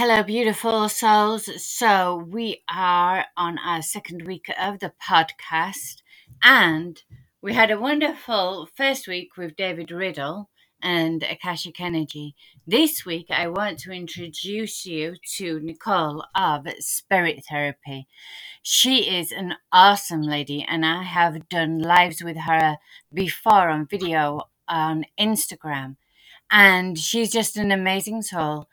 Hello, beautiful souls. So, we are on our second week of the podcast, and we had a wonderful first week with David Riddle and Akashic Energy. This week, I want to introduce you to Nicole of Spirit Therapy. She is an awesome lady, and I have done lives with her before on video on Instagram. And she's just an amazing soul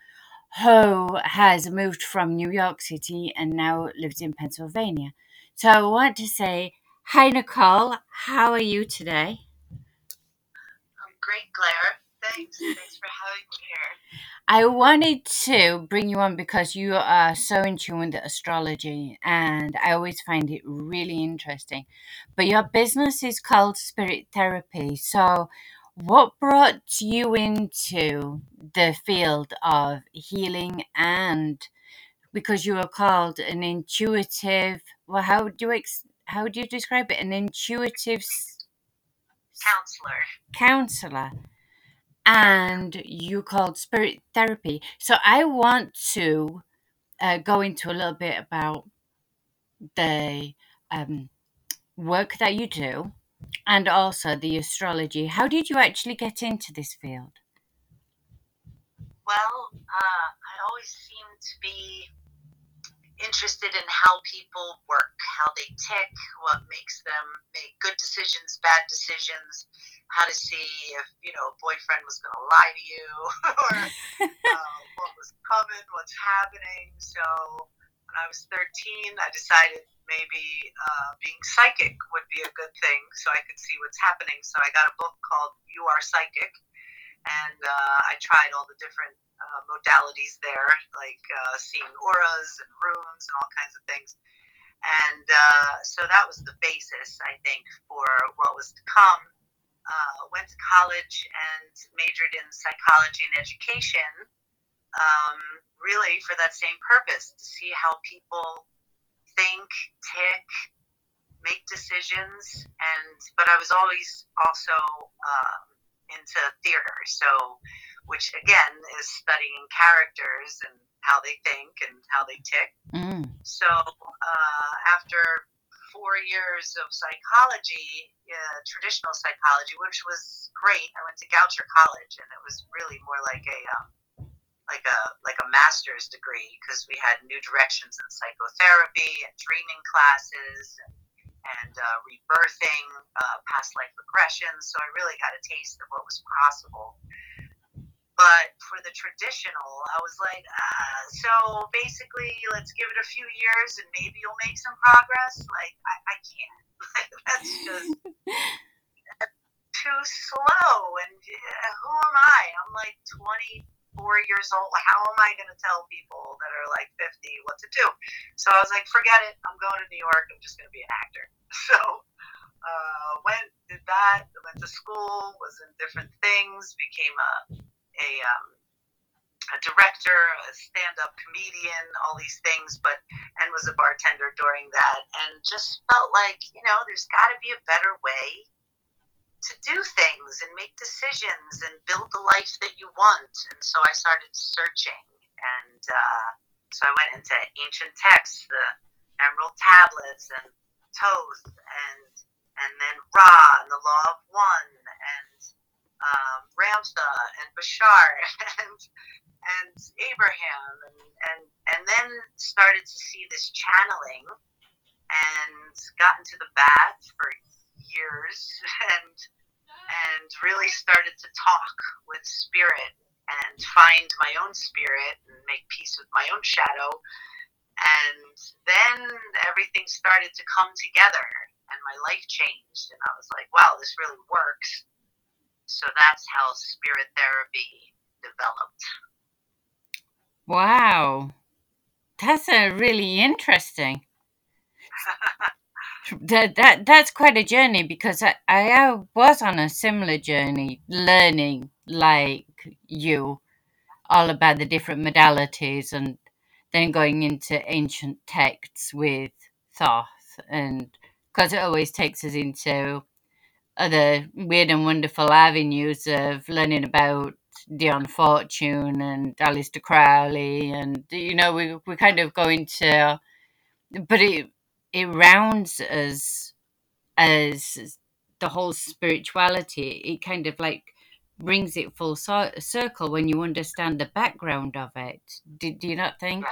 who has moved from New York City and now lives in Pennsylvania. So I want to say, hi, Nicole. How are you today? I'm great, Claire. Thanks. Thanks for having me here. I wanted to bring you on because you are so in tune with astrology, and I always find it really interesting. But your business is called Spirit Therapy. So, what brought you into the field of healing and because you are called an intuitive well how do you ex- how do you describe it? An intuitive s- Counselor. counselor. And you called spirit therapy. So i want to uh, go into a little bit about the um, work that you do and also the astrology how did you actually get into this field Well, uh, I always seem to be interested in how people work, how they tick, what makes them make good decisions, bad decisions, how to see if, you know, a boyfriend was going to lie to you or uh, what was coming, what's happening. So when I was 13, I decided maybe uh, being psychic would be a good thing so I could see what's happening. So I got a book called You Are Psychic, and uh, I tried all the different uh, modalities there, like uh, seeing auras and runes and all kinds of things. And uh, so that was the basis, I think, for what was to come. Uh, went to college and majored in psychology and education, um, really for that same purpose to see how people think, tick, make decisions. And but I was always also um, into theater, so which again is studying characters and how they think and how they tick. mm. So uh, after four years of psychology, uh, traditional psychology, which was great, I went to Goucher College, and it was really more like a um, like a like a master's degree because we had new directions in psychotherapy and dreaming classes and, and uh, rebirthing, uh, past life regressions. So I really got a taste of what was possible. But for the traditional, I was like, uh, so basically, let's give it a few years and maybe you'll make some progress. Like, I, I can't. That's just too slow. And uh, who am I? I'm like 24 years old. How am I going to tell people that are like 50 what to do? So I was like, forget it. I'm going to New York. I'm just going to be an actor. So uh, went, did that, went to school, was in different things, became a, a, um, a director, a stand-up comedian, all these things, but and was a bartender during that, and just felt like you know there's got to be a better way to do things and make decisions and build the life that you want. And so I started searching, and uh, so I went into ancient texts, the Emerald tablets, and Thoth, and and then Ra and the Law of One, and um, Ramtha and Bashar, and and Abraham, and, and and then started to see this channeling, and got into the bath for years, and and really started to talk with spirit and find my own spirit and make peace with my own shadow. And then everything started to come together and my life changed. And I was like, wow, this really works. So that's how spirit therapy developed. Wow. That's a really interesting. That, that that's quite a journey because I, I was on a similar journey learning like you all about the different modalities and then going into ancient texts with Thoth and because it always takes us into other weird and wonderful avenues of learning about Dion Fortune and Aleister Crowley, and you know we we kind of go into, but it it rounds us as the whole spirituality. It kind of like brings it full circle when you understand the background of it. Do, do you not think?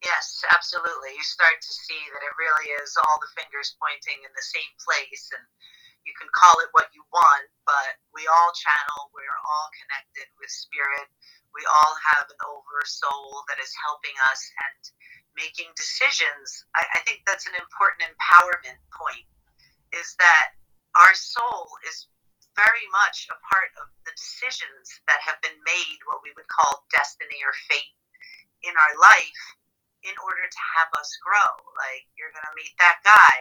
Yes, absolutely. You start to see that it really is all the fingers pointing in the same place, and you can call it what you want, but we all channel, we're all connected with spirit. We all have an over soul that is helping us and making decisions. I, I think that's an important empowerment point is that our soul is very much a part of the decisions that have been made, what we would call destiny or fate in our life in order to have us grow. Like you're going to meet that guy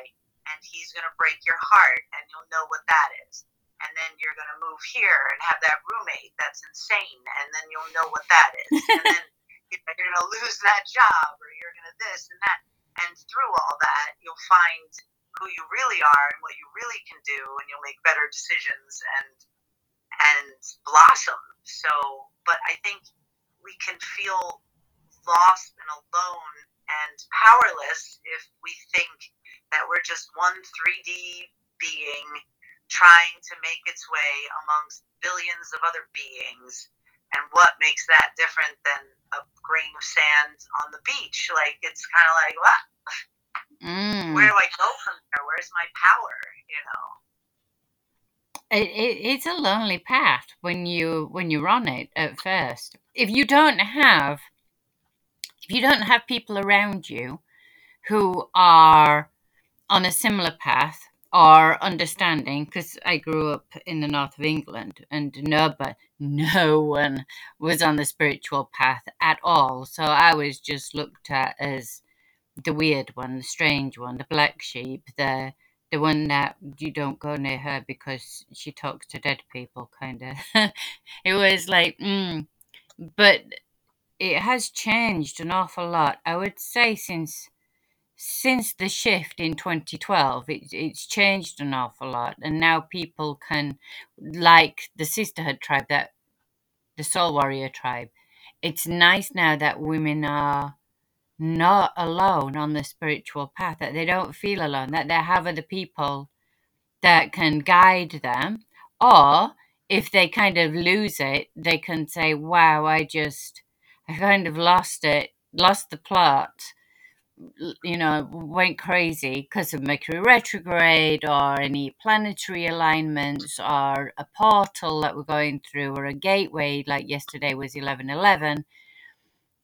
and he's going to break your heart and you'll know what that is. And then you're going to move here and have that roommate that's insane and then you'll know what that is. and then you're going to lose that job or you're going to this and that. And through all that, you'll find who you really are and what you really can do and you'll make better decisions and and blossom. So, but I think we can feel lost and alone and powerless if we think that we're just one 3D being trying to make its way amongst billions of other beings. And what makes that different than a grain of sand on the beach? Like, it's kind of like, what? Mm. Where do I go from there? Where's my power? You know? It, it, it's a lonely path when you when you're on it at first. If you don't have if you don't have people around you who are on a similar path or understanding, because I grew up in the north of England and no, but no one was on the spiritual path at all. So I was just looked at as the weird one, the strange one, the black sheep, the the one that you don't go near her because she talks to dead people, kind of. it was like, mm. but it has changed an awful lot. I would say since since the shift in 2012, it, it's changed an awful lot, and now people can, like the sisterhood tribe, that the soul warrior tribe. It's nice now that women are not alone on the spiritual path, that they don't feel alone, that they have other people that can guide them, or if they kind of lose it, they can say, "Wow, I just." I kind of lost it, lost the plot, you know, went crazy because of Mercury retrograde or any planetary alignments or a portal that we're going through or a gateway, like yesterday was 1111.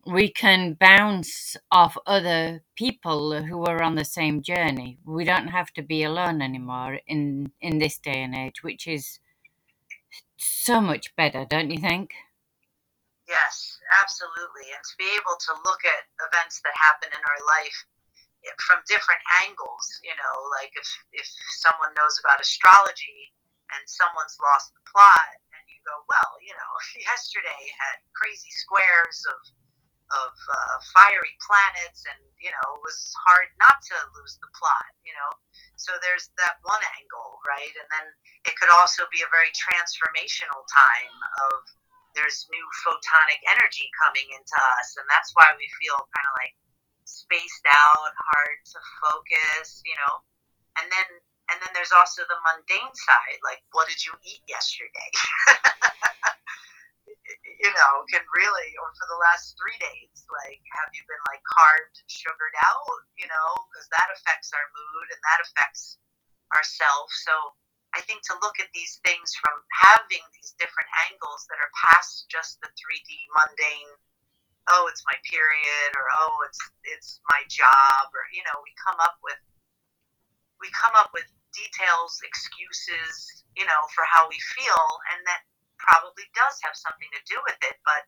We can bounce off other people who are on the same journey. We don't have to be alone anymore in, in this day and age, which is so much better, don't you think? Yes, absolutely. And to be able to look at events that happen in our life eh, from different angles, you know, like if, if someone knows about astrology and someone's lost the plot, and you go, well, you know, yesterday had crazy squares of of uh, fiery planets, and you know, it was hard not to lose the plot, you know. So there's that one angle, right? And then it could also be a very transformational time of there's new photonic energy coming into us, and that's why we feel kind of like spaced out, hard to focus, you know. And then and then there's also the mundane side, like what did you eat yesterday? you know, can really, or for the last three days, like have you been like carved and sugared out? You know, because that affects our mood and that affects ourselves. So I think to look at these things from having these different angles that are past just the 3D mundane, oh, it's my period, or oh, it's it's my job, or you know, we come up with we come up with details, excuses, you know, for how we feel, and that probably does have something to do with it, but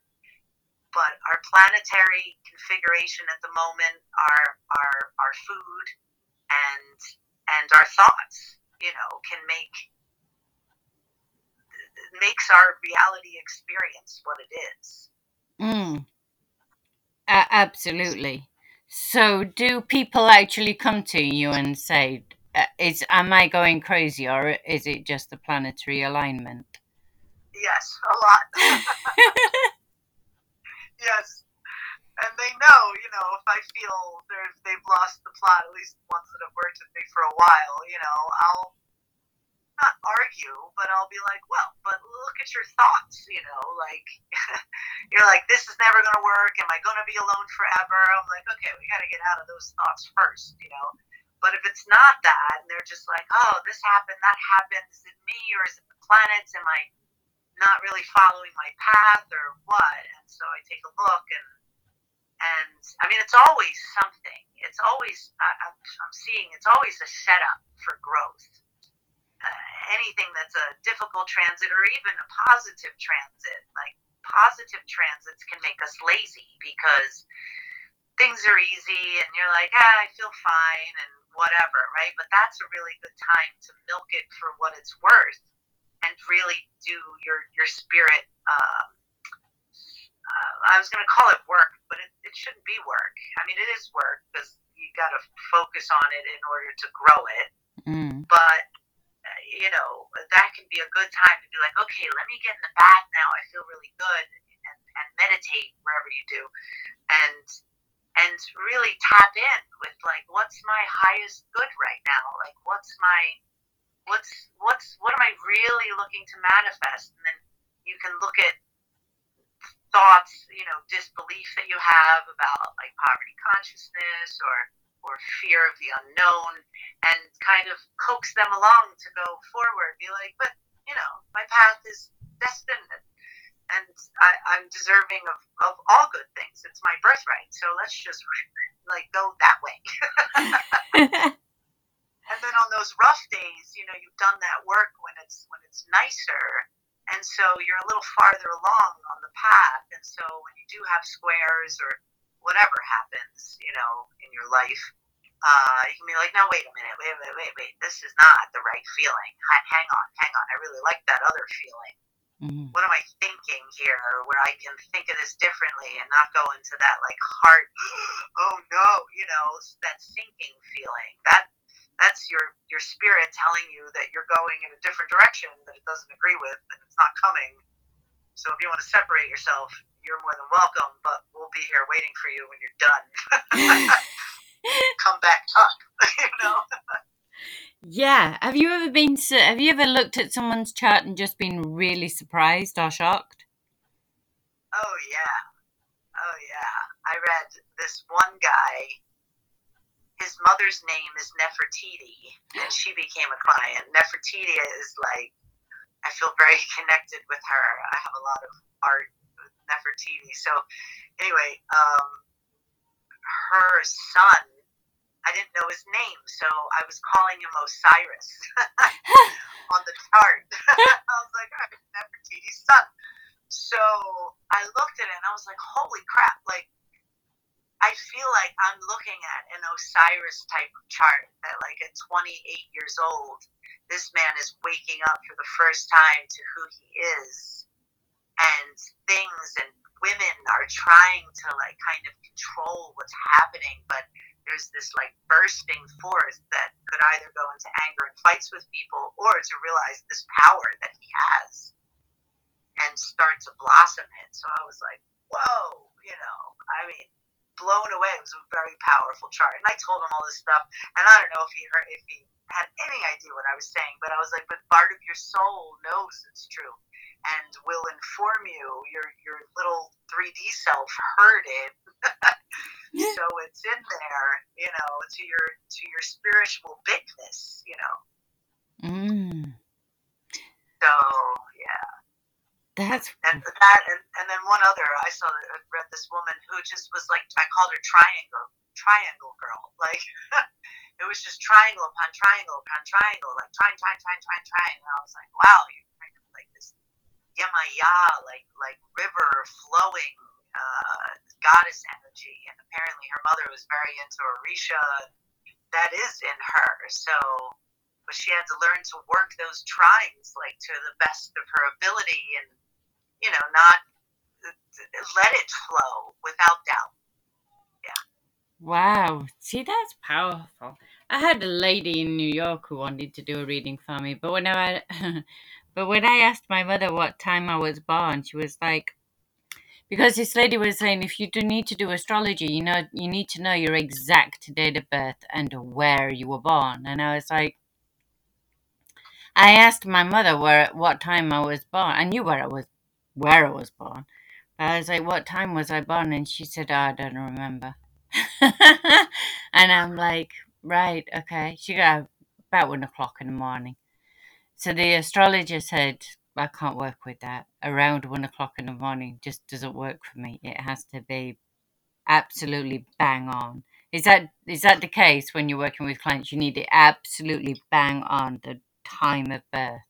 but our planetary configuration at the moment, our our our food, and and our thoughts you know, can make makes our reality experience what it is. Mm. Uh, absolutely. So, do people actually come to you and say, uh, "Is am I going crazy, or is it just the planetary alignment?" Yes, a lot. yes. And they know, you know, if I feel they've lost the plot, at least the ones that have worked with me for a while, you know, I'll not argue, but I'll be like, well, but look at your thoughts, you know, like you're like, this is never going to work. Am I going to be alone forever? I'm like, okay, we got to get out of those thoughts first, you know. But if it's not that, and they're just like, oh, this happened, that happened, is it me or is it the planets? Am I not really following my path or what? And so I take a look and and I mean, it's always something. It's always I, I'm seeing. It's always a setup for growth. Uh, anything that's a difficult transit or even a positive transit, like positive transits, can make us lazy because things are easy and you're like, ah, I feel fine and whatever, right? But that's a really good time to milk it for what it's worth and really do your your spirit. Um, uh, I was going to call it work, but it, it shouldn't be work. I mean, it is work because you got to focus on it in order to grow it. Mm. But uh, you know that can be a good time to be like, okay, let me get in the bath now. I feel really good, and, and meditate wherever you do, and and really tap in with like, what's my highest good right now? Like, what's my what's what's what am I really looking to manifest? And then you can look at thoughts, you know, disbelief that you have about like poverty consciousness or or fear of the unknown and kind of coax them along to go forward. Be like, but you know, my path is destined and I, I'm deserving of, of all good things. It's my birthright. So let's just like go that way. and then on those rough days, you know, you've done that work when it's when it's nicer and so you're a little farther along on the path. And so when you do have squares or whatever happens, you know, in your life, uh, you can be like, no, wait a minute, wait, wait, wait, wait, this is not the right feeling. Hang on, hang on, I really like that other feeling. Mm-hmm. What am I thinking here where I can think of this differently and not go into that like heart, oh no, you know, that sinking feeling. That that's your your spirit telling you that you're going in a different direction that it doesn't agree with and it's not coming. So if you want to separate yourself, you're more than welcome, but we'll be here waiting for you when you're done. Come back up, you know. Yeah. Have you ever been? Have you ever looked at someone's chart and just been really surprised or shocked? Oh yeah, oh yeah. I read this one guy. His mother's name is Nefertiti, and she became a client. Nefertiti is like, I feel very connected with her. I have a lot of art with Nefertiti. So, anyway, um, her son, I didn't know his name, so I was calling him Osiris on the chart. I was like, right, Nefertiti's son. So I looked at it and I was like, holy crap, like, I feel like I'm looking at an Osiris type of chart that, like, at 28 years old, this man is waking up for the first time to who he is. And things and women are trying to, like, kind of control what's happening, but there's this, like, bursting forth that could either go into anger and fights with people or to realize this power that he has and start to blossom it. So I was like, whoa, you know, I mean, blown away. It was a very powerful chart. And I told him all this stuff, and I don't know if he heard, if he had any idea what I was saying, but I was like, but part of your soul knows it's true and will inform you. Your your little 3D self heard it. so it's in there, you know, to your to your spiritual bigness, you know. Mm. So. That's and that and, and then one other I saw that I read this woman who just was like I called her triangle triangle girl like it was just triangle upon triangle upon triangle like trying trying trying trying trying and I was like wow you're kind of like this Yemaya like like river flowing uh, goddess energy and apparently her mother was very into Orisha that is in her so but she had to learn to work those trines like to the best of her ability and you know, not let it flow without doubt. Yeah. Wow. See, that's powerful. I had a lady in New York who wanted to do a reading for me, but when I But when I asked my mother what time I was born, she was like, because this lady was saying if you do need to do astrology, you know, you need to know your exact date of birth and where you were born. And I was like, I asked my mother where at what time I was born. I knew where I was where I was born. I was like, what time was I born? And she said, oh, I don't remember. and I'm like, right, okay. She got about one o'clock in the morning. So the astrologer said, I can't work with that. Around one o'clock in the morning just doesn't work for me. It has to be absolutely bang on. Is that is that the case when you're working with clients? You need it absolutely bang on the time of birth.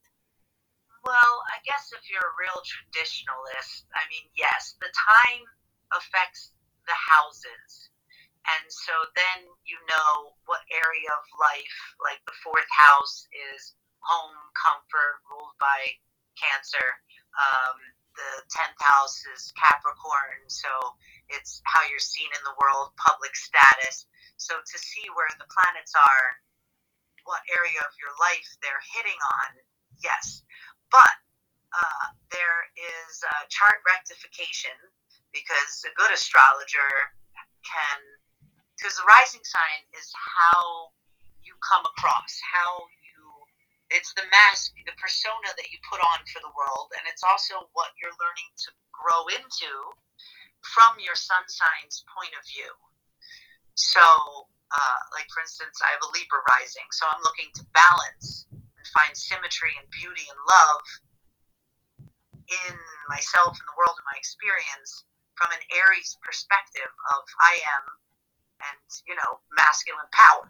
Well, I guess if you're a real traditionalist, I mean, yes, the time affects the houses. And so then you know what area of life, like the fourth house is home comfort ruled by Cancer. Um, the 10th house is Capricorn, so it's how you're seen in the world, public status. So to see where the planets are, what area of your life they're hitting on, yes. But uh, there is chart rectification because a good astrologer can, because the rising sign is how you come across, how you, it's the mask, the persona that you put on for the world, and it's also what you're learning to grow into from your sun sign's point of view. So, uh, like for instance, I have a Libra rising, so I'm looking to balance and find symmetry and beauty and love in myself and the world and my experience from an Aries perspective of I am and you know masculine power.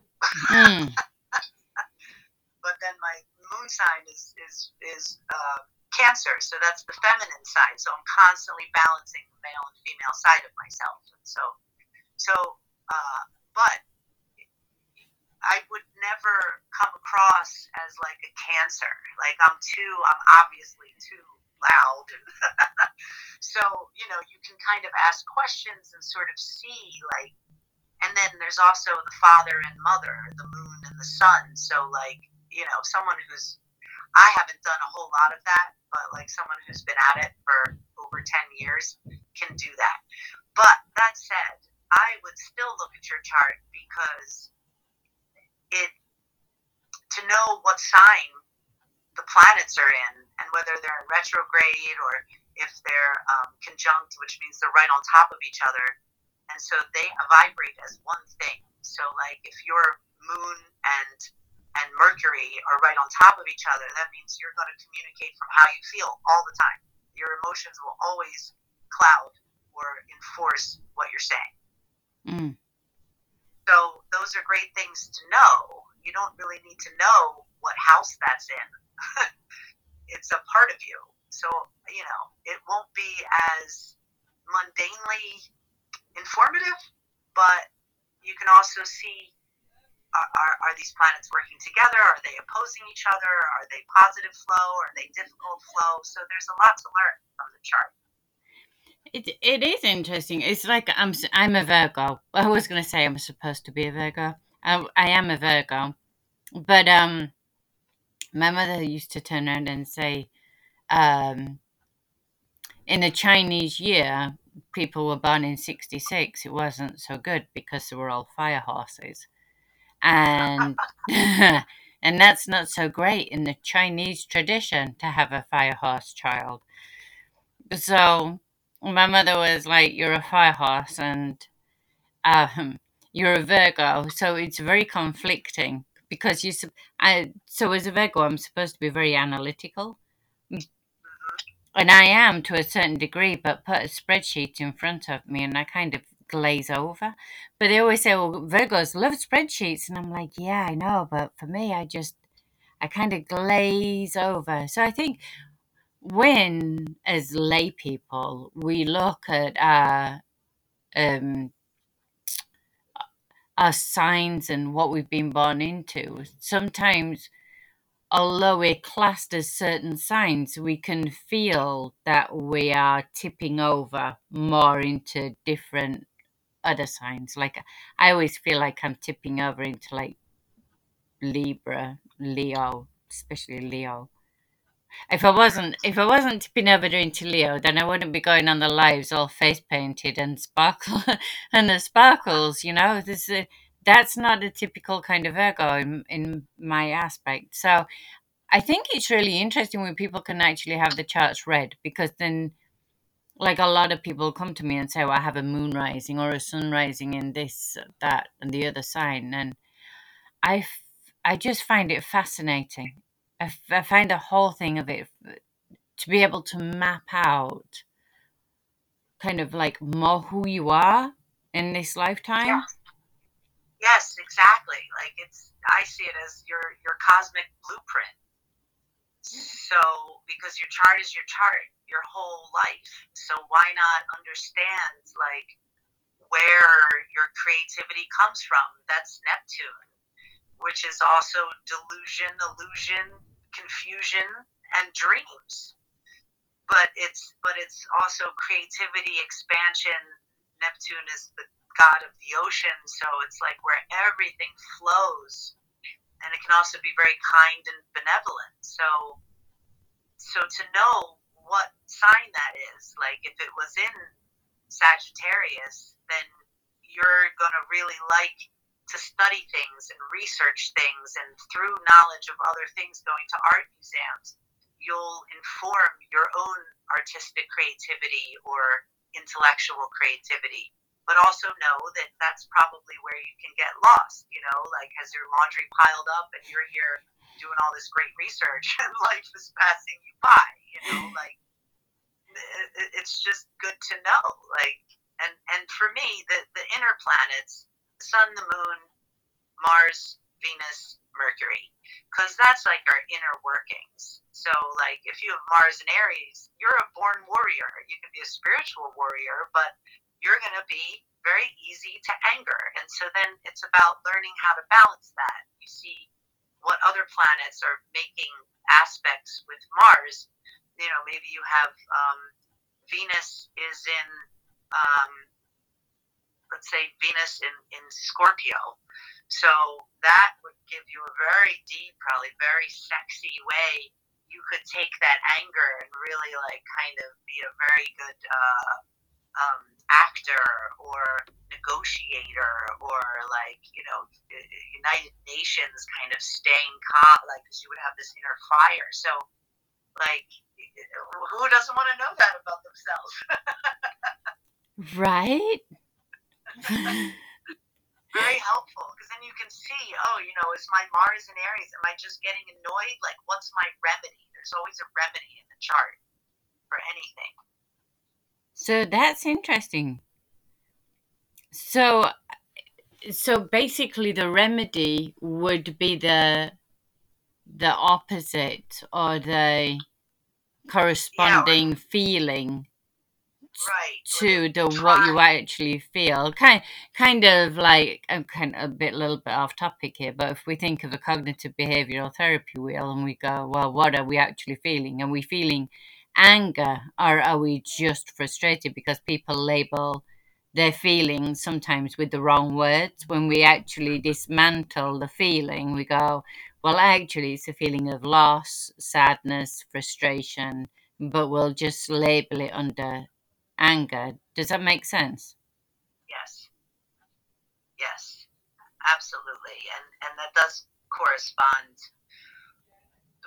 Mm. but then my moon sign is is is uh, Cancer, so that's the feminine side. So I'm constantly balancing the male and female side of myself. And so, so, uh, but I would never come across as like a Cancer. Like I'm too, I'm obviously too loud. so you know, you can kind of ask questions and sort of see like and then there's also the father and mother, the moon and the sun. So like you know, someone who's, I haven't done a whole lot of that, but like someone who's been at it for over 10 years can do that. But that said, I would still look at your chart because it, to know what sign the planets are in and whether they're in retrograde or if they're um, conjunct, which means they're right on top of each other. And so they vibrate as one thing. So, like, if your moon and and Mercury are right on top of each other, that means you're going to communicate from how you feel all the time. Your emotions will always cloud or enforce what you're saying. Mm. So those are great things to know. You don't really need to know what house that's in. It's a part of you. So, you know, it won't be as mundanely informative, but you can also see are, are, these planets working together? Are they opposing each other? Are they positive flow? Are they difficult flow? So there's a lot to learn from the chart. It, it is interesting. It's like I'm I'm a Virgo. I was going to say I'm supposed to be a Virgo. I, I am a Virgo, but um, my mother used to turn around and say, um, in the Chinese year, people were born in '66. It wasn't so good because they were all fire horses and and that's not so great in the Chinese tradition to have a fire horse child. So my mother was like, "You're a fire horse, and um, you're a Virgo." So it's very conflicting because you. I so as a Virgo, I'm supposed to be very analytical, and I am to a certain degree. But put a spreadsheet in front of me, and I kind of glaze over. But they always say, well, Virgos love spreadsheets. And I'm like, yeah, I know. But for me, I just, I kind of glaze over. So I think when, as lay people, we look at our, um, our signs and what we've been born into, sometimes although we're classed as certain signs, we can feel that we are tipping over more into different other signs. Like I always feel like I'm tipping over into like Libra, Leo, especially Leo. If I wasn't if I wasn't tipping over into Leo, then I wouldn't be going on the lives all face painted and sparkle and the sparkles. You know, this is that's not a typical kind of Virgo in, in my aspect. So I think it's really interesting when people can actually have the charts read because then, like a lot of people come to me and say, "Well, I have a moon rising or a sun rising in this, that, and the other sign," and I, f- I just find it fascinating. I, f- I find the whole thing of it to be able to map out kind of like more who you are in this lifetime. Yeah. Yes, exactly. Like it's I see it as your your cosmic blueprint. So because your chart is your chart, your whole life. So why not understand like where your creativity comes from? That's Neptune, which is also delusion, illusion, confusion, and dreams. But it's but it's also creativity, expansion. Neptune is the god of the ocean, so it's like where everything flows, and it can also be very kind and benevolent. So, so to know what sign that is, like if it was in Sagittarius, then you're gonna really like to study things and research things, and through knowledge of other things, going to art museums, you'll inform your own artistic creativity or intellectual creativity but also know that that's probably where you can get lost. You know, like has your laundry piled up and you're here doing all this great research and life is passing you by. You know, like it's just good to know. Like, and and for me, the the inner planets, sun, the moon, Mars, Venus, Mercury, because that's like our inner workings. So, like, if you have Mars and Aries, you're a born warrior. You can be a spiritual warrior, but you're going to be very easy to anger. And so then it's about learning how to balance that. You see what other planets are making aspects with Mars. You know, maybe you have um, Venus is in, um, let's say, Venus in, in Scorpio. So that would give you a very deep, probably very sexy way you could take that anger and really like kind of be a very good uh, um, actor or negotiator or like you know United Nations kind of staying calm, like because you would have this inner fire. So like who doesn't want to know that about themselves? right. Very helpful because then you can see, oh, you know, is my Mars in Aries? Am I just getting annoyed? Like, what's my remedy? There's always a remedy in the chart for anything. So that's interesting. So so basically the remedy would be the the opposite or the corresponding yeah, feeling right. To the what you actually feel. Kind kind of like i'm kind of a bit a little bit off topic here but if we think of a cognitive behavioral therapy wheel and we go well what are we actually feeling? Are we feeling anger or are we just frustrated because people label their feelings sometimes with the wrong words? When we actually dismantle the feeling we go well actually it's a feeling of loss sadness frustration but we'll just label it under anger. Does that make sense? Yes. Yes. Absolutely. And and that does correspond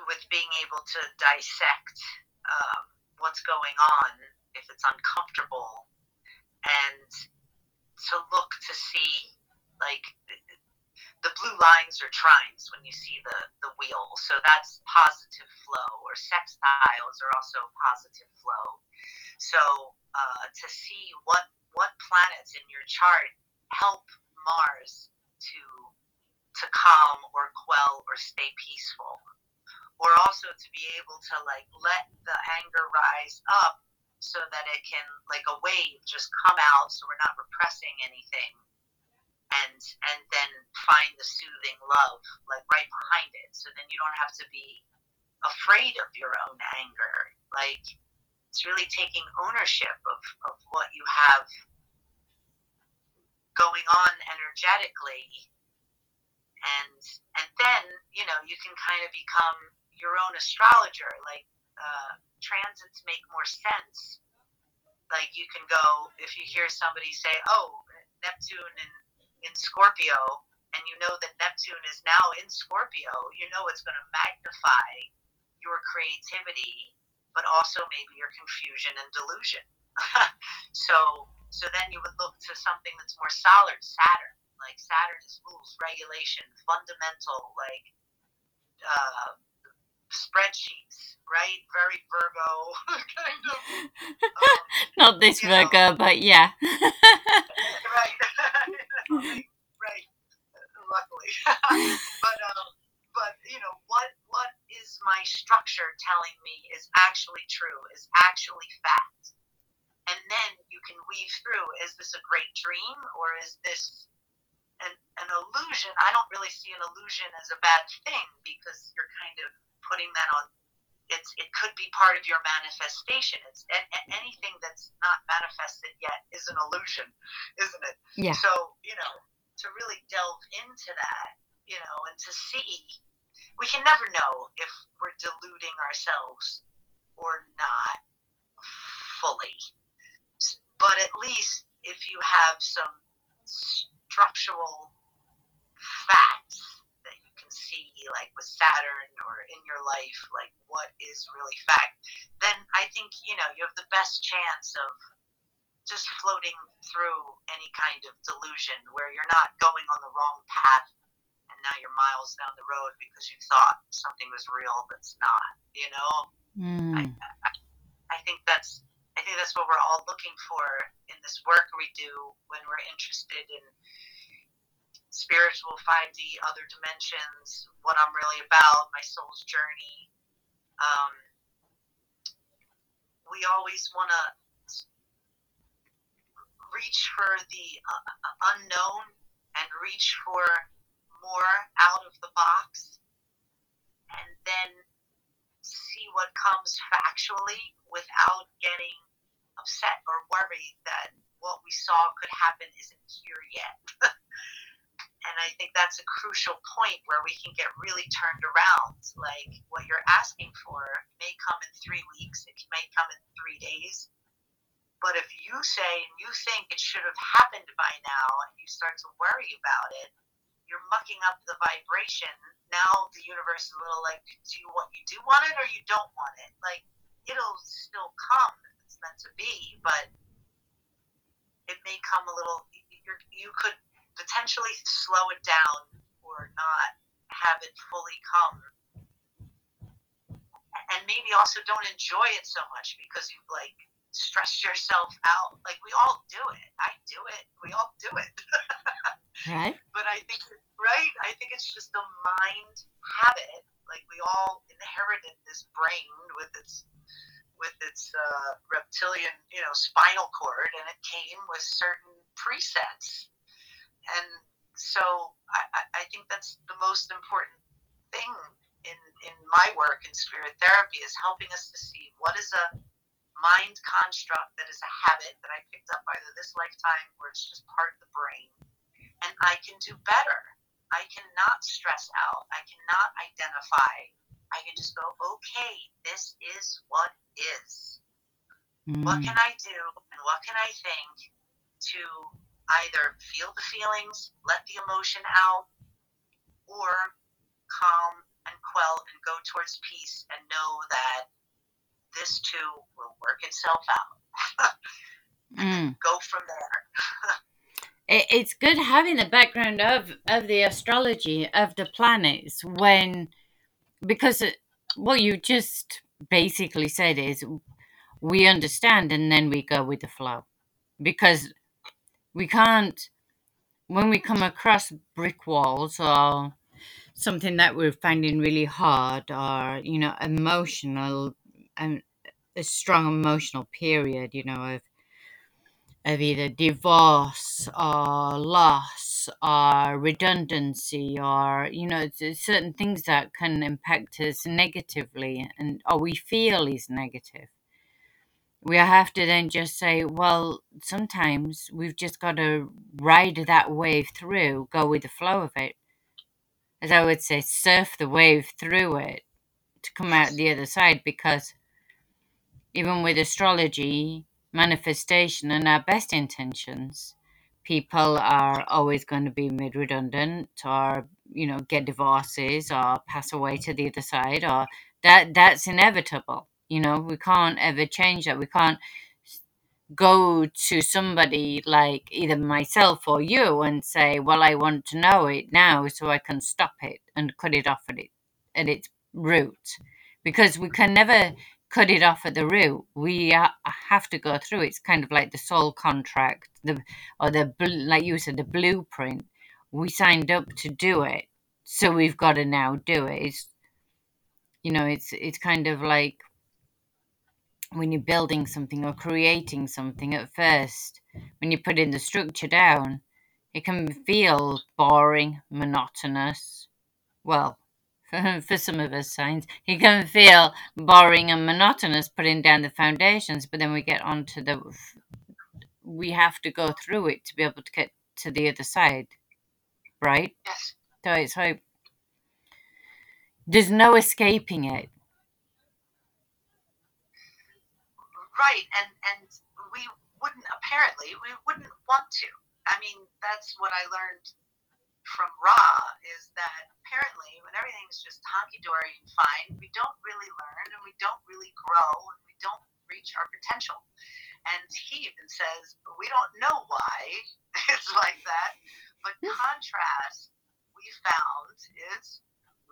with being able to dissect um, what's going on if it's uncomfortable and to look to see like the blue lines are trines when you see the, the wheel. So that's positive flow, or sextiles are also positive flow. So uh, to see what what planets in your chart help Mars to to calm or quell or stay peaceful. Or also to be able to like let the anger rise up so that it can like a wave just come out so we're not repressing anything and and then find the soothing love like right behind it. So then you don't have to be afraid of your own anger. Like it's really taking ownership of, of what you have going on energetically and and then you know you can kind of become your own astrologer. Like uh, transits make more sense. Like you can go if you hear somebody say, "Oh, Neptune in in Scorpio," and you know that Neptune is now in Scorpio, you know it's going to magnify your creativity, but also maybe your confusion and delusion. so so then you would look to something that's more solid, Saturn. Like Saturn is rules, regulation, fundamental, like uh, spreadsheets, right? Very Virgo kind of. Um, Not this Virgo, know. but yeah. right. right. Luckily, but um, but you know what? Is my structure telling me is actually true? Is actually fact? and then you can weave through is this a great dream or is this an, an illusion i don't really see an illusion as a bad thing because you're kind of putting that on it's it could be part of your manifestation it's a, a, anything that's not manifested yet is an illusion isn't it yeah so you know to really delve into that you know and to see we can never know if we're deluding ourselves or not fully. But at least if you have some structural facts that you can see, like with Saturn or in your life, like what is really fact, then I think, you know, you have the best chance of just floating through any kind of delusion where you're not going on the wrong path now you're miles down the road because you thought something was real that's not, you know? Mm. I, I, I think that's I think that's what we're all looking for in this work we do when we're interested in spiritual 5D, other dimensions, what I'm really about, my soul's journey. Um, we always want to reach for the uh, unknown and reach for more out of the box and then see what comes factually without getting upset or worried that what we saw could happen isn't here yet. and I think that's a crucial point where we can get really turned around. Like what you're asking for may come in three weeks, it may come in three days. But if you say and you think it should have happened by now and you start to worry about it, you're mucking up the vibration. Now the universe is a little like, do you want you do want it or you don't want it? Like it'll still come if it's meant to be, but it may come a little. you could potentially slow it down or not have it fully come, and maybe also don't enjoy it so much because you've like stressed yourself out. Like we all do it. I do it. We all do it. right. But I think right. I think it's just a mind habit. Like we all inherited this brain with its with its uh, reptilian, you know, spinal cord, and it came with certain presets. And so I, I think that's the most important thing in, in my work in spirit therapy is helping us to see what is a mind construct that is a habit that I picked up either this lifetime or it's just part of the brain. And I can do better. I cannot stress out. I cannot identify I can just go, okay, this is what is. Mm. What can I do and what can I think to either feel the feelings, let the emotion out, or calm and quell and go towards peace and know that this too will work itself out. mm. Go from there. it's good having the background of of the astrology of the planets when because it, what you just basically said is we understand and then we go with the flow. Because we can't when we come across brick walls or something that we're finding really hard or you know emotional and a strong emotional period you know of either divorce or loss or redundancy or you know certain things that can impact us negatively and or we feel is negative. We have to then just say well sometimes we've just got to ride that wave through go with the flow of it. As i would say surf the wave through it to come out the other side because even with astrology, manifestation, and our best intentions, people are always going to be made redundant or you know get divorces or pass away to the other side or that that's inevitable. You know we can't ever change that. We can't go to somebody like either myself or you and say well i want to know it now so i can stop it and cut it off at it at its root. Because we can never cut it off at the root we ha- have to go through. It's kind of like the soul contract the or the like you said the blueprint. We signed up to do it so we've got to now do it. It's you know it's it's kind of like when you're building something or creating something at first when you put in the structure down it can feel boring monotonous. Well for some of us signs he can feel boring and monotonous putting down the foundations but then we get onto the we have to go through it to be able to get to the other side right Yes. so it's like there's no escaping it Right, and and we wouldn't apparently we wouldn't want to. I mean, that's what I learned from Ra is that apparently when everything's just honky dory and fine, we don't really learn and we don't really grow and we don't reach our potential. And he even says we don't know why it's like that, but contrast we found is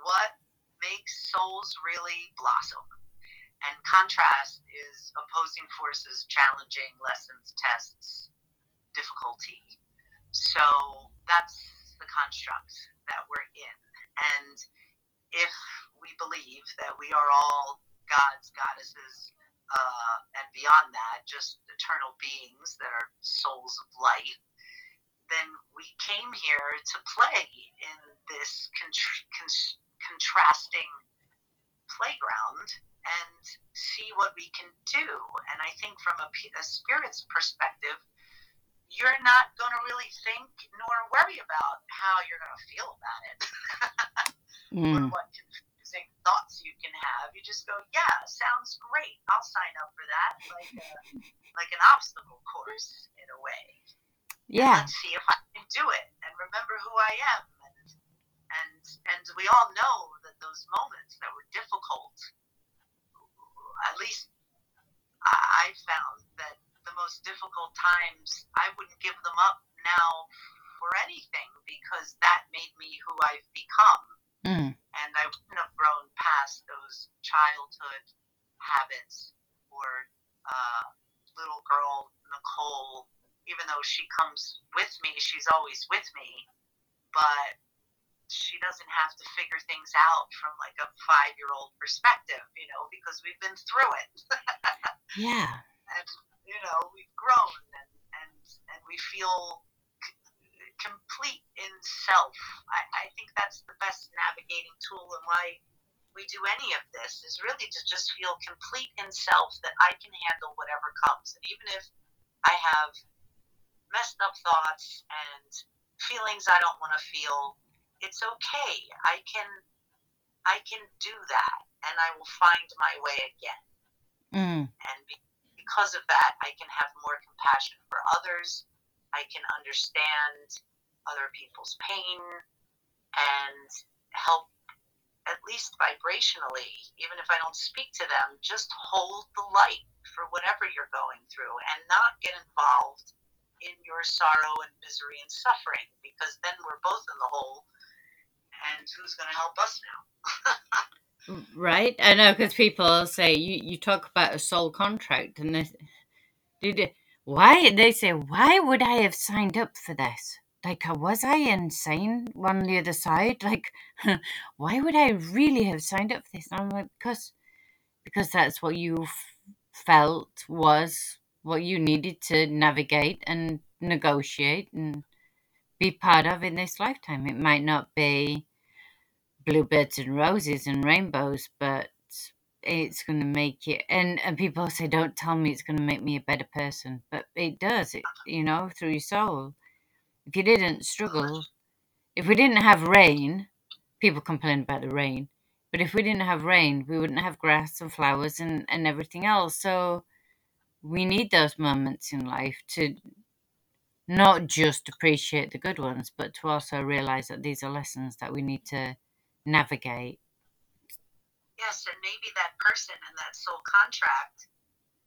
what makes souls really blossom. And contrast is opposing forces, challenging lessons, tests, difficulty. So that's the construct that we're in. And if we believe that we are all gods, goddesses, uh, and beyond that, just eternal beings that are souls of light, then we came here to play in this contr- con- contrasting playground and see what we can do. And I think from a spirit's perspective, you're not going to really think nor worry about how you're going to feel about it mm. or what confusing thoughts you can have. You just go, yeah, sounds great. I'll sign up for that, like a, like an obstacle course in a way. yeah Let's see if I can do it and remember who I am. And and and we all know that those moments that were difficult, at least I found that the most difficult times, I wouldn't give them up now for anything because that made me who I've become. Mm. And I wouldn't have grown past those childhood habits or uh, little girl Nicole, even though she comes with me, she's always with me, but she doesn't have to figure things out from like a five year old perspective, you know, because we've been through it. yeah and you know we've grown and and and we feel complete in self. I, I think that's the best navigating tool and why we do any of this is really to just feel complete in self that i can handle whatever comes. And even if i have messed up thoughts and feelings i don't want to feel it's okay. I can i can do that and i will find my way again. Mm. and be, because of that i can have more compassion for others i can understand other people's pain and help at least vibrationally even if i don't speak to them just hold the light for whatever you're going through and not get involved in your sorrow and misery and suffering because then we're both in the hole and who's going to help us now Right, I know because people say you, you talk about a soul contract, and they did it. Why they say why would I have signed up for this? Like, uh, was I insane on the other side? Like, why would I really have signed up for this? And I'm like, because because that's what you f- felt was what you needed to navigate and negotiate and be part of in this lifetime. It might not be bluebirds and roses and rainbows, but it's going to make you. And and people say, don't tell me it's going to make me a better person, but it does. It uh-huh. you know through your soul. If you didn't struggle, if we didn't have rain, people complain about the rain. But if we didn't have rain, we wouldn't have grass and flowers and, and everything else. So we need those moments in life to not just appreciate the good ones, but to also realize that these are lessons that we need to navigate. Yes, and maybe that person in that soul contract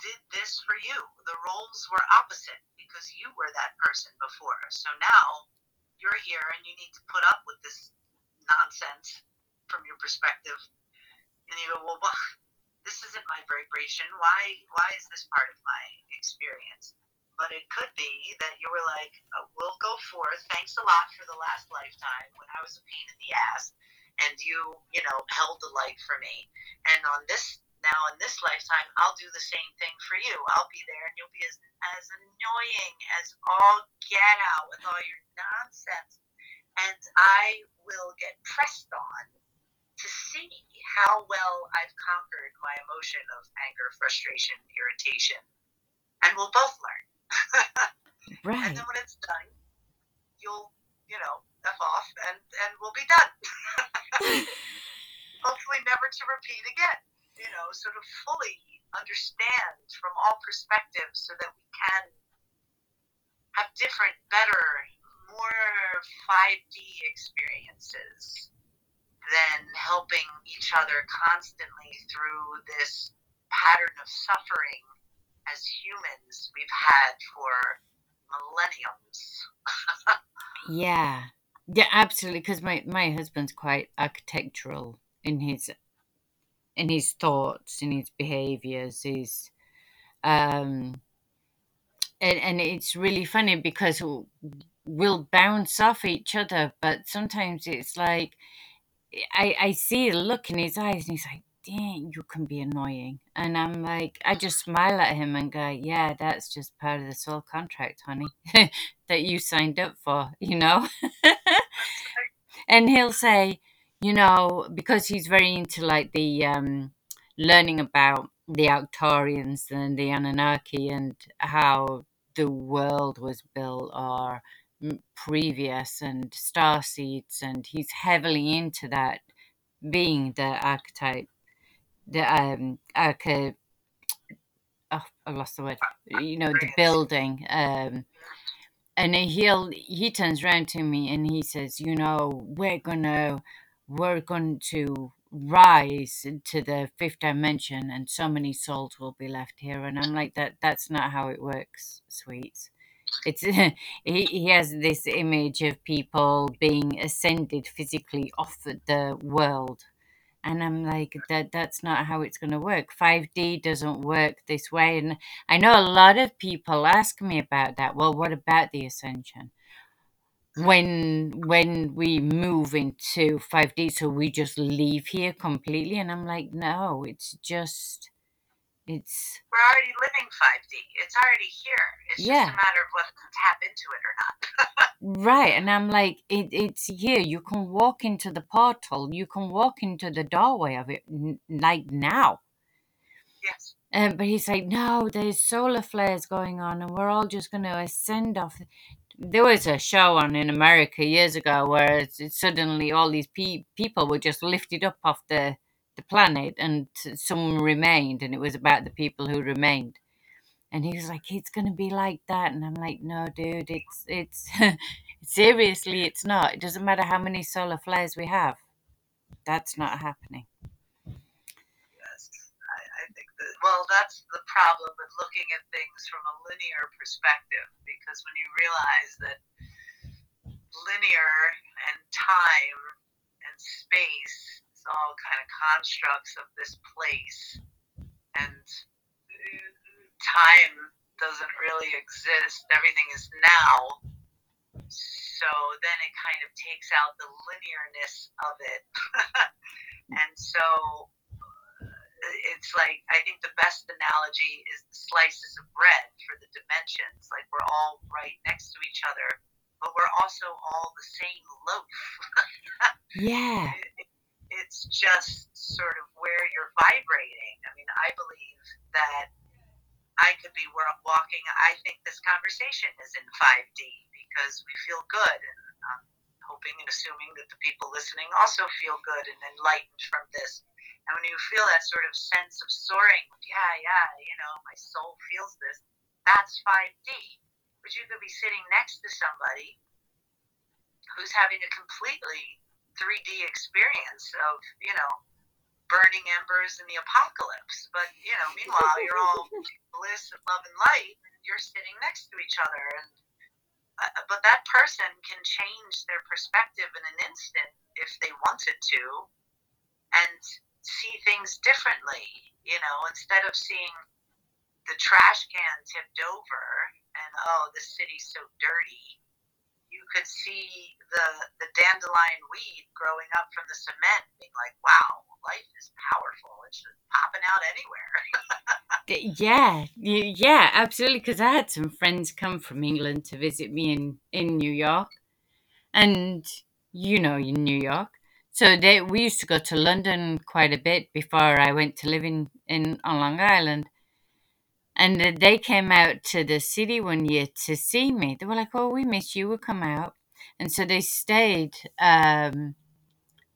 did this for you. The roles were opposite because you were that person before. So now you're here and you need to put up with this nonsense from your perspective. And you go, well, well this isn't my vibration. Why why is this part of my experience? But it could be that you were like, oh, we'll go forth. Thanks a lot for the last lifetime when I was a pain in the ass and you, you know, held the light for me. And on this now in this lifetime, I'll do the same thing for you. I'll be there and you'll be as, as annoying as all get out with all your nonsense. And I will get pressed on to see how well I've conquered my emotion of anger, frustration, irritation. And we'll both learn. right. And then when it's done, you'll, you know, F off and, and we'll be done. Hopefully never to repeat again you know, sort of fully understand from all perspectives so that we can have different, better, more 5D experiences than helping each other constantly through this pattern of suffering as humans we've had for millenniums. yeah. Yeah, absolutely. Because my, my husband's quite architectural in his in his thoughts, in his behaviors, his um, and, and it's really funny because we'll bounce off each other, but sometimes it's like I I see a look in his eyes, and he's like, "Dang, you can be annoying," and I'm like, I just smile at him and go, "Yeah, that's just part of the soul contract, honey, that you signed up for," you know. and he'll say you know, because he's very into like the um, learning about the Arcturians and the Anunnaki and how the world was built or previous and star seeds, and he's heavily into that being the archetype, the um, arche- oh, I lost the word. You know, the building. Um, and he'll he turns around to me and he says, "You know, we're gonna we're going to rise to the fifth dimension and so many souls will be left here. And i'm like that that's not how it works sweets. It's he, he has this image of people being ascended physically off the world and i'm like that that's not how it's going to work 5d doesn't work this way. And i know a lot of people ask me about that. Well what about the ascension? When when we move into 5D so we just leave here completely? And I'm like no it's just it's we're already living 5D it's already here. It's yeah. just a matter of whether to tap into it or not. Right and I'm like it, it's here you can walk into the portal. You can walk into the doorway of it n- like now. Yes. Um, but he's like, no, there's solar flares going on, and we're all just going to ascend off. There was a show on in America years ago where suddenly all these pe- people were just lifted up off the the planet and some remained and it was about the people who remained. And he was like it's going to be like that and i'm like no dude it's it's seriously it's not. It doesn't matter how many solar flares we have. That's not happening. Yes i, I think that well, that's the problem with looking at things from a linear perspective, because when you realize that linear and time and space is all kind of constructs of this place, and mm, time doesn't really exist, everything is now. So then it kind of takes out the linearness of it. and so uh, it's like I think the best analogy is the slices of bread for the dimensions. Like we're all right next to each other, but we're also all the same loaf. yeah. It, it's just sort of where you're vibrating. I mean, I believe that I could be where I'm walking. I think this conversation is in 5D because we feel good and I'm hoping and assuming that the people listening also feel good and enlightened from this. And when you feel that sort of sense of soaring, yeah, yeah, you know, my soul feels this, that's 5D. But you could be sitting next to somebody who's having a completely 3D experience of, you know, burning embers in the apocalypse. But, you know, meanwhile, you're all bliss and love and light, and you're sitting next to each other. And uh, but that person can change their perspective in an instant if they wanted to and see things differently you know instead of seeing the trash can tipped over and oh the city's so dirty you could see the the dandelion weed growing up from the cement being like wow life is powerful. It's just popping out anywhere. Yeah yeah absolutely because i had some friends come from england to visit me in in new york and you know in new york. So they we used to go to london quite a bit before i went to live in in on long island and they came out to the city one year to see me. They were like, "Oh, we miss you. We'll come out." And so they stayed. Um,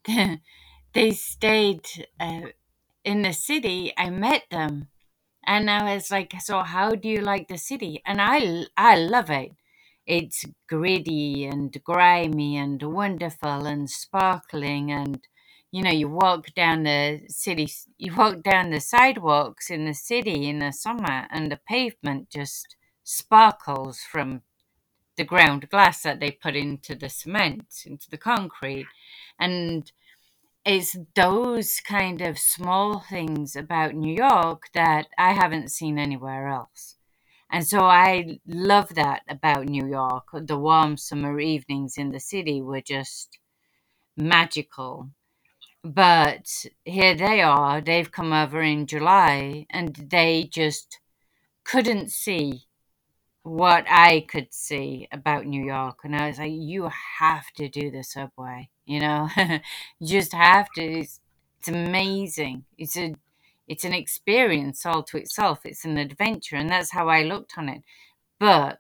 they stayed uh, in the city. I met them, and I was like, "So, how do you like the city?" And I, I love it. It's gritty and grimy and wonderful and sparkling and you know, you walk down the city, you walk down the sidewalks in the city in the summer, and the pavement just sparkles from the ground glass that they put into the cement, into the concrete. And it's those kind of small things about New York that I haven't seen anywhere else. And so I love that about New York. The warm summer evenings in the city were just magical but here they are, they've come over in July and they just couldn't see what I could see about New York. And I was like, you have to do the subway, you know, you just have to. It's, it's amazing. It's a, it's an experience all to itself. It's an adventure. And that's how I looked on it. But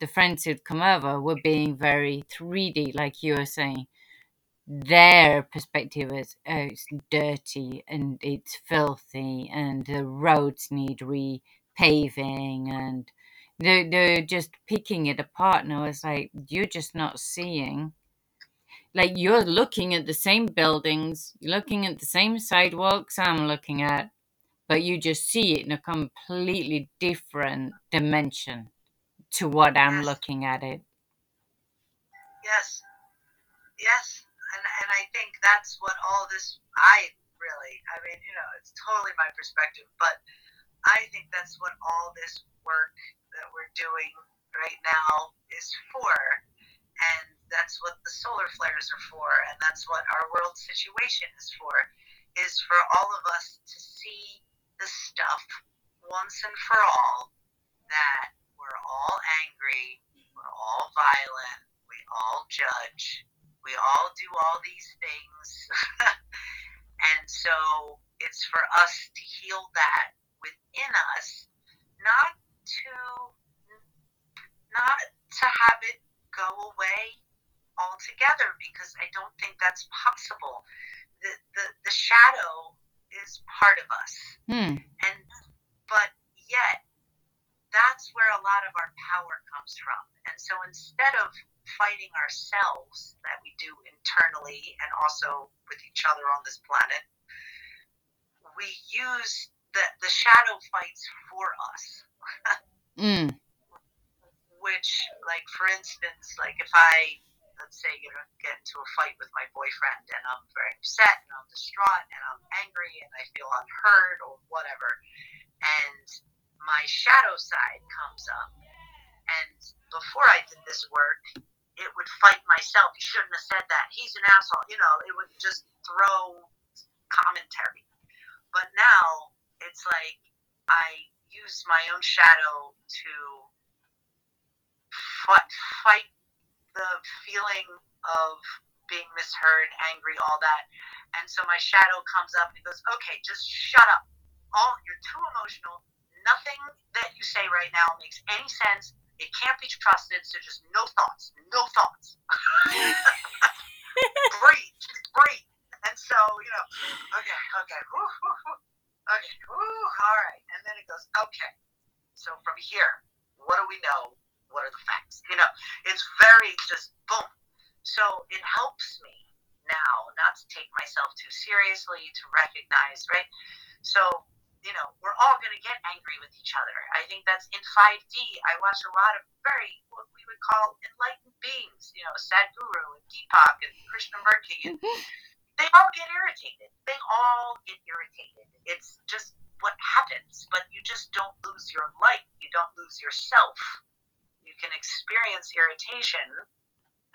the friends who'd come over were being very 3D, like you were saying their perspective is oh, it's dirty and it's filthy and the roads need repaving and they're, they're just picking it apart and I was like you're just not seeing. Like you're looking at the same buildings you're looking at the same sidewalks I'm looking at but you just see it in a completely different dimension to what I'm yes. looking at it. Yes. Yes and I think that's what all this I really I mean you know it's totally my perspective but I think that's what all this work that we're doing right now is for. And that's what the solar flares are for and that's what our world situation is for is for all of us to see the stuff once and for all that we're all angry we're all violent we all judge we all do all these things. and so it's for us to heal that within us, not to not to have it go away altogether because I don't think that's possible. The the, the shadow is part of us. Hmm. And but yet that's where a lot of our power comes from. And so instead of fighting ourselves that we do internally and also with each other on this planet, we use the, the shadow fights for us. mm. Which, like, for instance, like if I, let's say, you know, get into a fight with my boyfriend and I'm very upset and I'm distraught and I'm angry and I feel unheard or whatever, and my shadow side comes up. And before I did this work, it would fight myself. You shouldn't have said that. He's an asshole. You know, it would just throw commentary. But now it's like I use my own shadow to fight the feeling of being misheard, angry, all that. And so my shadow comes up and goes, "Okay, just shut up. All you're too emotional. Nothing that you say right now makes any sense. It can't be trusted, so just no thoughts, no thoughts. breathe, just breathe. And so, you know, okay, okay, okay, all right. And then it goes, okay, so from here, what do we know? What are the facts? You know, it's very just boom. So it helps me now not to take myself too seriously, to recognize, right? So you know, we're all going to get angry with each other. I think that's in 5D. I watch a lot of very, what we would call enlightened beings, you know, Sadhguru and Deepak and Krishnamurti. And mm-hmm. they all get irritated. They all get irritated. It's just what happens, but you just don't lose your light. You don't lose yourself. You can experience irritation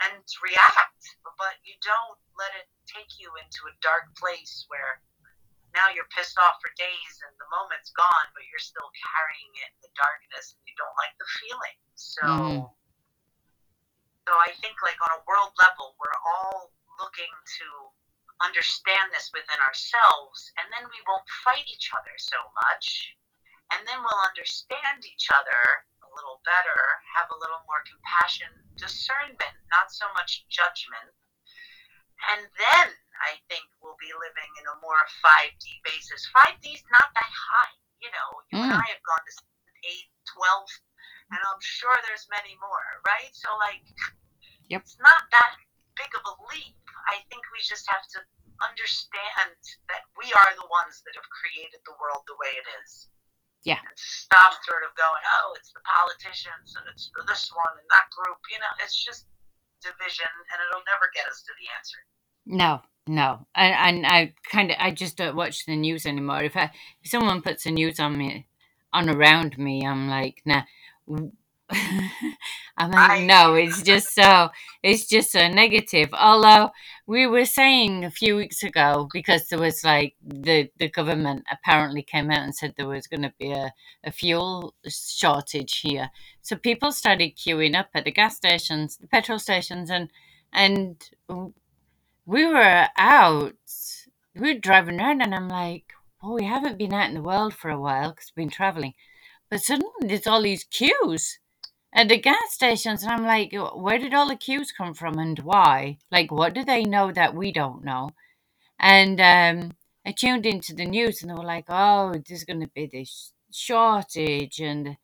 and react, but you don't let it take you into a dark place where now you're pissed off for days and the moment's gone, but you're still carrying it in the darkness and you don't like the feeling. So, mm. so I think like on a world level, we're all looking to understand this within ourselves, and then we won't fight each other so much, and then we'll understand each other a little better, have a little more compassion, discernment, not so much judgment. And then I think we'll be living in a more 5D basis. 5D is not that high. You know, you mm. and I have gone to 8, 12, and I'm sure there's many more, right? So, like, yep. it's not that big of a leap. I think we just have to understand that we are the ones that have created the world the way it is. Yeah. And stop sort of going, oh, it's the politicians and it's this one and that group. You know, it's just division and it'll never get us to the answer. No, no. And, and I kind of, I just don't watch the news anymore. If, I, if someone puts the news on me, on around me, I'm like, nah. I'm like, no, it's just so, it's just so negative. Although we were saying a few weeks ago, because there was like the, the government apparently came out and said there was going to be a, a fuel shortage here. So people started queuing up at the gas stations, the petrol stations, and, and we were out, we were driving around, and I'm like, well, we haven't been out in the world for a while because we've been traveling. But suddenly there's all these queues at the gas stations and i'm like where did all the queues come from and why? Like what do they know that we don't know? And um, i tuned into the news and they were like oh there's going to be this shortage and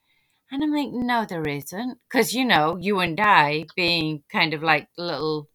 and i'm like no there isn't. Because you know you and i being kind of like little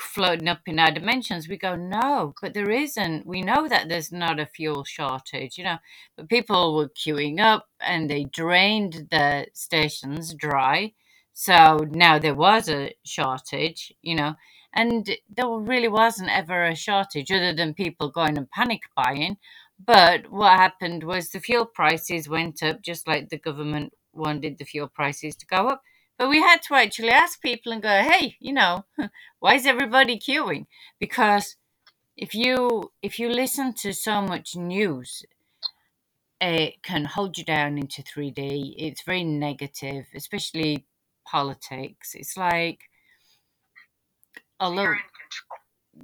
floating up in our dimensions. We go, no, but there isn't. We know that there's not a fuel shortage, you know. But people were queuing up and they drained the stations dry. So now there was a shortage, you know, and there really wasn't ever a shortage other than people going and panic buying. But what happened was the fuel prices went up just like the government wanted the fuel prices to go up. But we had to actually ask people and go, hey, you know, why is everybody queuing? Because if you if you listen to so much news, it can hold you down into 3D. It's very negative, especially politics. It's like although You're in control.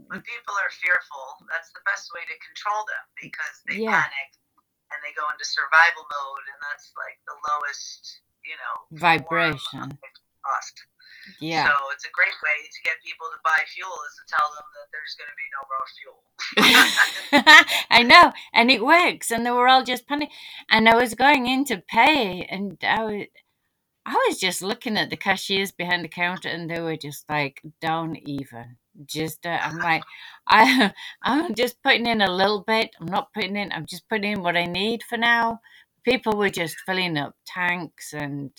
When people are fearful, that's the best way to control them because they yeah. panic and they go into survival mode and that's like the lowest you know, vibration. Yeah. So it's a great way to get people to buy fuel is to tell them that there's going to be no more fuel. I know, and it works, and they were all just panicking. And I was going in to pay, and I was, I was just looking at the cashiers behind the counter, and they were just like, "Don't even." Just, uh, I'm like, I, I'm just putting in a little bit. I'm not putting in. I'm just putting in what I need for now people were just filling up tanks and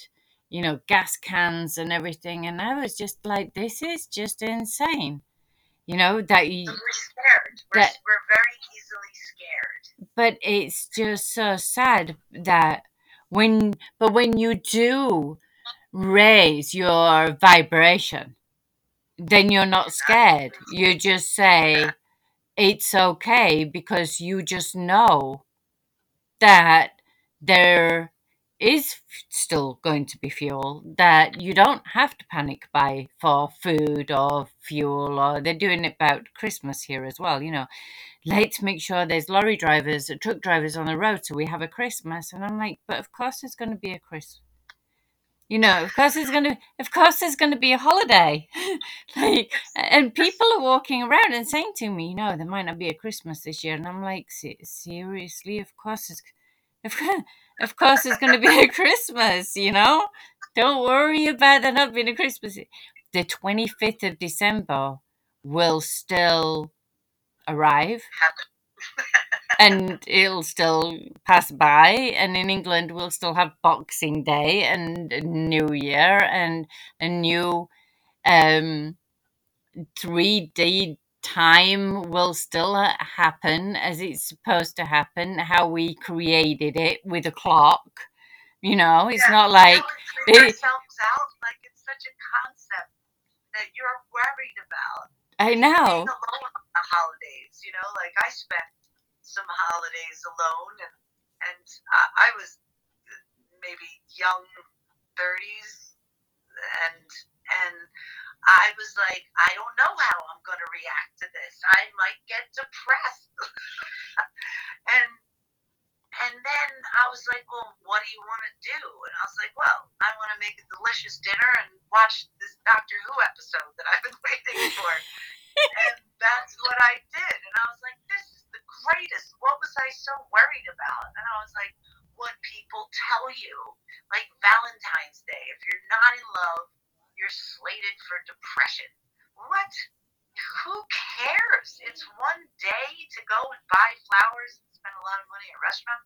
you know gas cans and everything and i was just like this is just insane you know that you we're scared. We're, that, we're very easily scared. But it's just so sad that when but when you do raise your vibration then you're not scared. you just say it's okay because you just know that there is still going to be fuel that you don't have to panic buy for food or fuel or they're doing it about christmas here as well you know. Let's make sure there's lorry drivers truck drivers on the road so we have a christmas. And i'm like but of course there's going to be a christmas you know of course there's going to of course there's going to be a holiday. Like and people are walking around and saying to me you know there might not be a christmas this year. And i'm like seriously? Of course it's of course, it's going to be a Christmas, you know? Don't worry about there not being a Christmas. the 25th of December will still arrive and it'll still pass by and in England we'll still have Boxing Day and New Year and a new um 3D time will still uh, happen as it's supposed to happen how we created it with a clock you know? It's Yeah, not like we it- ourselves out like it's such a concept that you're worried about. I Being know. alone on the holidays, you know, like I spent some holidays alone, and and I, I was maybe young thirties, and and I was like, I don't know how I'm going to react to this. I might get depressed, and and then I was like, well, what do you want to do? And I was like, well, I want to make a delicious dinner and watch this Doctor Who episode that I've been waiting for. and that's what I did. And I was like, this is the greatest. What was I so worried about? And I was like, what people tell you. Like Valentine's Day, if you're not in love, you're slated for depression. What? Who cares? It's one day to go and buy flowers and spend a lot of money at a restaurant.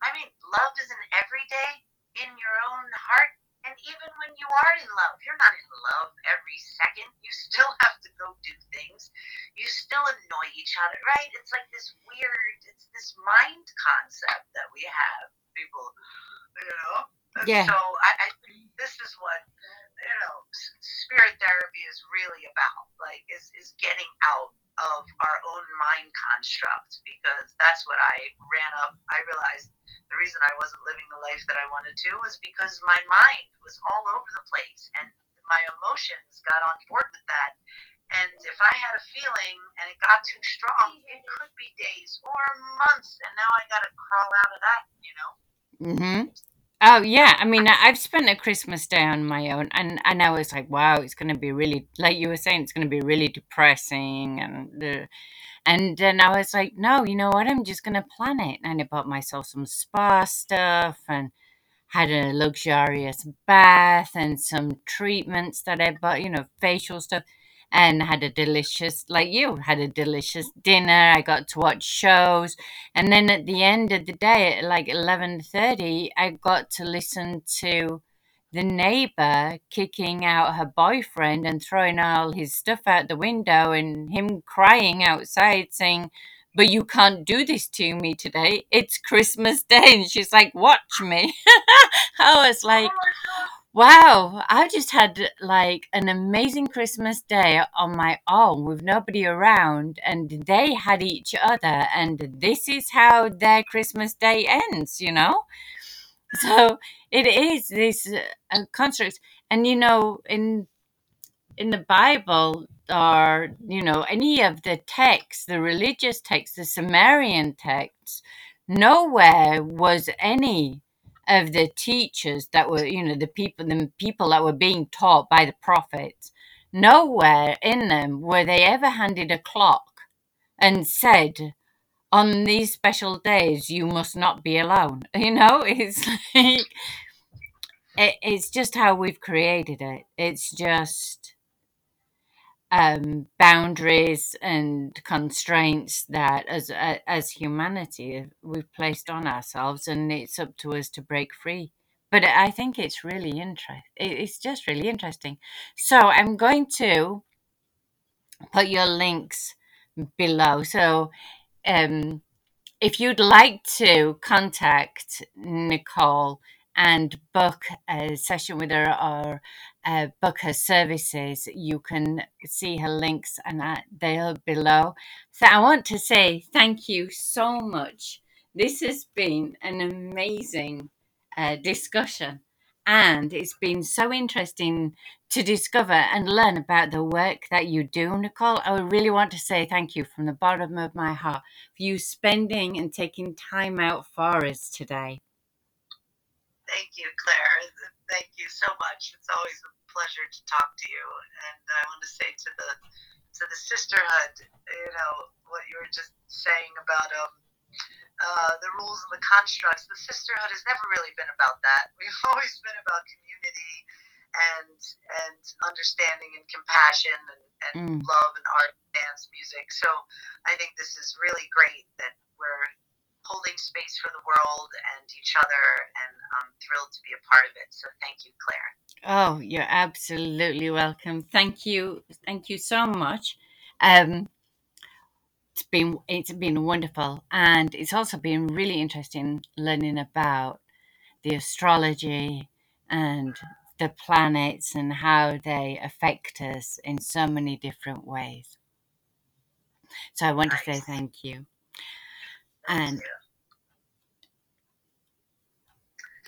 I mean, love is an everyday in your own heart. And even when you are in love, you're not in love every second. You still have to go do things. You still annoy each other, right? It's like this weird, it's this mind concept that we have, people, you know? And Yeah. So I, I think this is what you know spirit therapy is really about like is is getting out of our own mind construct because that's what i ran up. I realized the reason i wasn't living the life that i wanted to was because my mind was all over the place and my emotions got on board with that. And if i had a feeling and it got too strong it could be days or months and now i gotta crawl out of that you know? Mm hmm Oh yeah, I mean, I've spent a Christmas day on my own, and and I was like, wow, it's going to be really, like you were saying, it's going to be really depressing, and and then I was like, no, you know what? I'm just going to plan it, and I bought myself some spa stuff, and had a luxurious bath, and some treatments that I bought, you know, facial stuff, and had a delicious, like you, had a delicious dinner. I got to watch shows. And then at the end of the day, at like eleven thirty, I got to listen to the neighbor kicking out her boyfriend and throwing all his stuff out the window, and him crying outside saying, "But you can't do this to me today. It's Christmas Day." And she's like, "Watch me." I was oh like. Wow, I just had like an amazing Christmas day on my own with nobody around, and they had each other, and this is how their Christmas day ends, you know? So it is this uh, construct, and you know, in in the Bible, or you know, any of the texts, the religious texts, the Sumerian texts, nowhere was any of the teachers that were, you know, the people, the people that were being taught by the prophets. Nowhere in them were they ever handed a clock and said, "On these special days, you must not be alone." You know, it's like it, it's just how we've created it. It's just um, boundaries and constraints that, as as humanity, we've placed on ourselves, and it's up to us to break free. But I think it's really interesting. It's just really interesting. So I'm going to put your links below. So um, if you'd like to contact Nicole and book a session with her or uh, book her services, you can see her links and they're below. So I want to say thank you so much. This has been an amazing uh, discussion and it's been so interesting to discover and learn about the work that you do, Nicole. I really want to say thank you from the bottom of my heart for you spending and taking time out for us today. Thank you, Claire. Thank you so much. It's always a pleasure to talk to you. And I want to say to the to the sisterhood, you know, what you were just saying about um uh, the rules and the constructs. The sisterhood has never really been about that. We've always been about community and and understanding and compassion and, and Mm. love and art, dance, music. So I think this is really great that we're holding space for the world and each other, and I'm thrilled to be a part of it. So thank you, Claire. Oh, you're absolutely welcome. Thank you. Thank you so much. Um, it's been it's been wonderful, and it's also been really interesting learning about the astrology and the planets and how they affect us in so many different ways. So I want to say thank you. And.